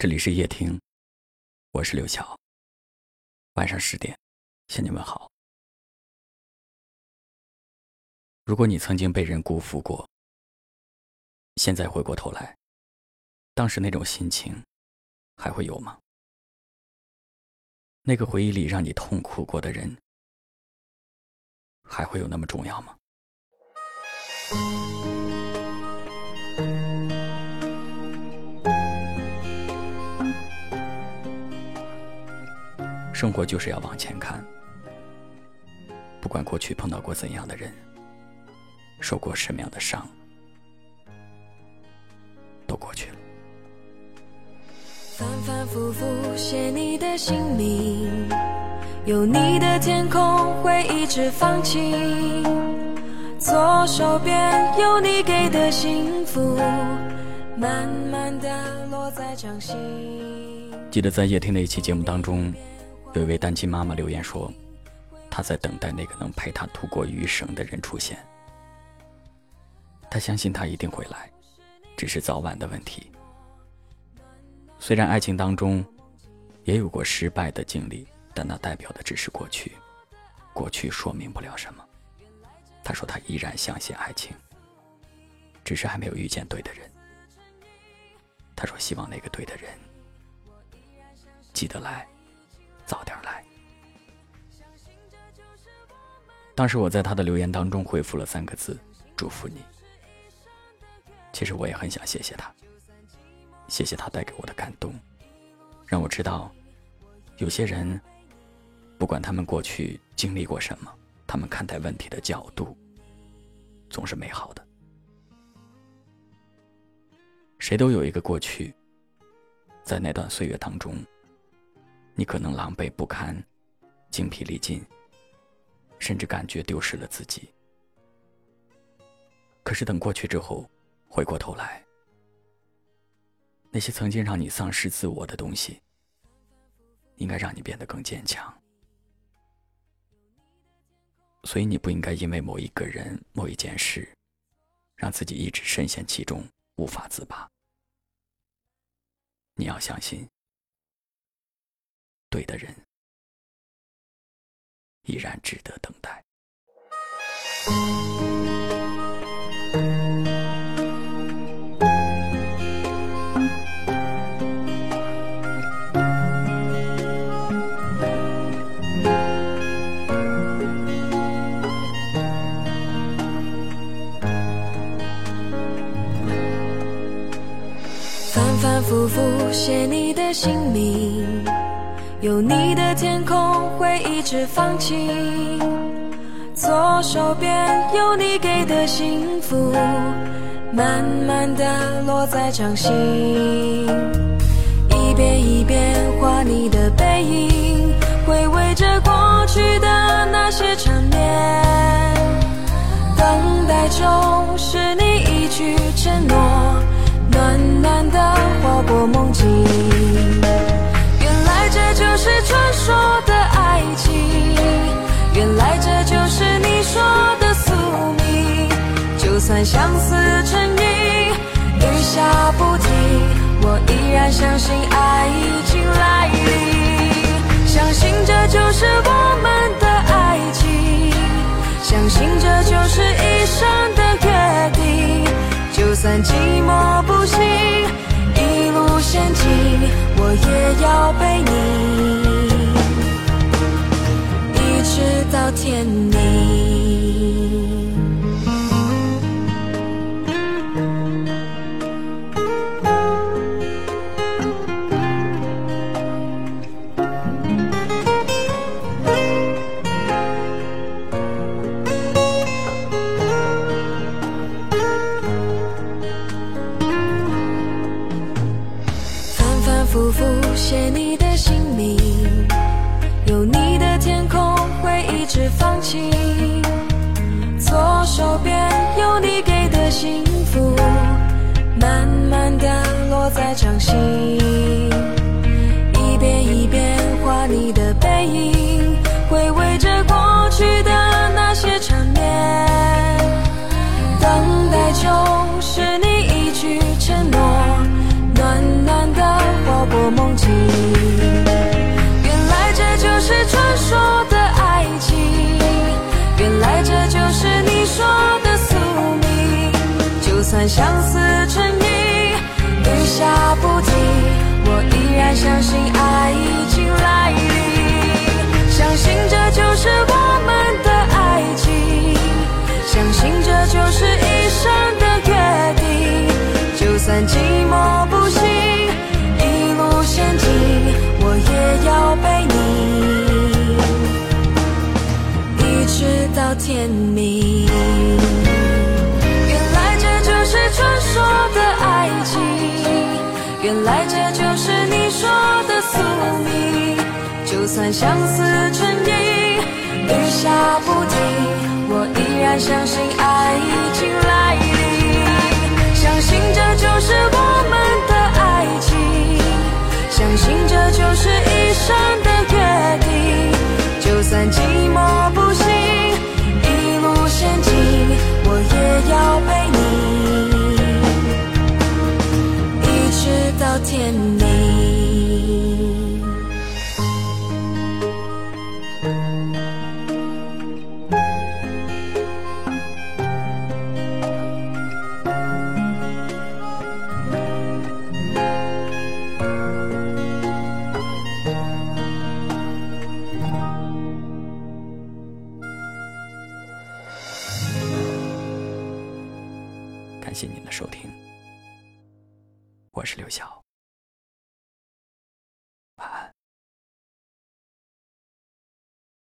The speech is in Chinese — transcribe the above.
这里是夜听，我是刘晓。晚上十点，向你问好。如果你曾经被人辜负过，现在回过头来，当时那种心情还会有吗？那个回忆里让你痛苦过的人，还会有那么重要吗？生活就是要往前看，不管过去碰到过怎样的人，受过什么样的伤，都过去了。反反复复写你的姓名，有你的天空会一直放晴，左手边有你给的幸福，慢慢的落在掌心。记得在夜听的一期节目当中。有一位单亲妈妈留言说：“她在等待那个能陪她度过余生的人出现。她相信他一定会来，只是早晚的问题。虽然爱情当中也有过失败的经历，但那代表的只是过去，过去说明不了什么。”她说：“她依然相信爱情，只是还没有遇见对的人。”她说：“希望那个对的人记得来。”早点来。当时我在他的留言当中回复了三个字：“祝福你。”其实我也很想谢谢他，谢谢他带给我的感动，让我知道，有些人，不管他们过去经历过什么，他们看待问题的角度，总是美好的。谁都有一个过去，在那段岁月当中。你可能狼狈不堪，精疲力尽，甚至感觉丢失了自己。可是等过去之后，回过头来，那些曾经让你丧失自我的东西，应该让你变得更坚强。所以你不应该因为某一个人、某一件事，让自己一直深陷其中，无法自拔。你要相信。对的人，依然值得等待。反反复复写你的姓名。有你的天空会一直放晴，左手边有你给的幸福，慢慢的落在掌心，一遍一遍画你的背影，回味着过去的那些缠绵，等待中相思成瘾，雨下不停，我依然相信爱已经来临。相信这就是我们反复写你的姓名，有你的天空会。一直放晴，左手边有你给的幸福，慢慢的落在掌心，相思成瘾，雨下不停，我依然相信爱已经来临，相信这就是我们的爱情，相信这就是一生。算相思成疾，雨下不停，我依然相信爱已经来临，相信这就是我们的爱情，相信这就是一生的约定。就算寂寞不行，一路前进，我也要陪你，一直到天明。感谢您的收听，我是刘晓。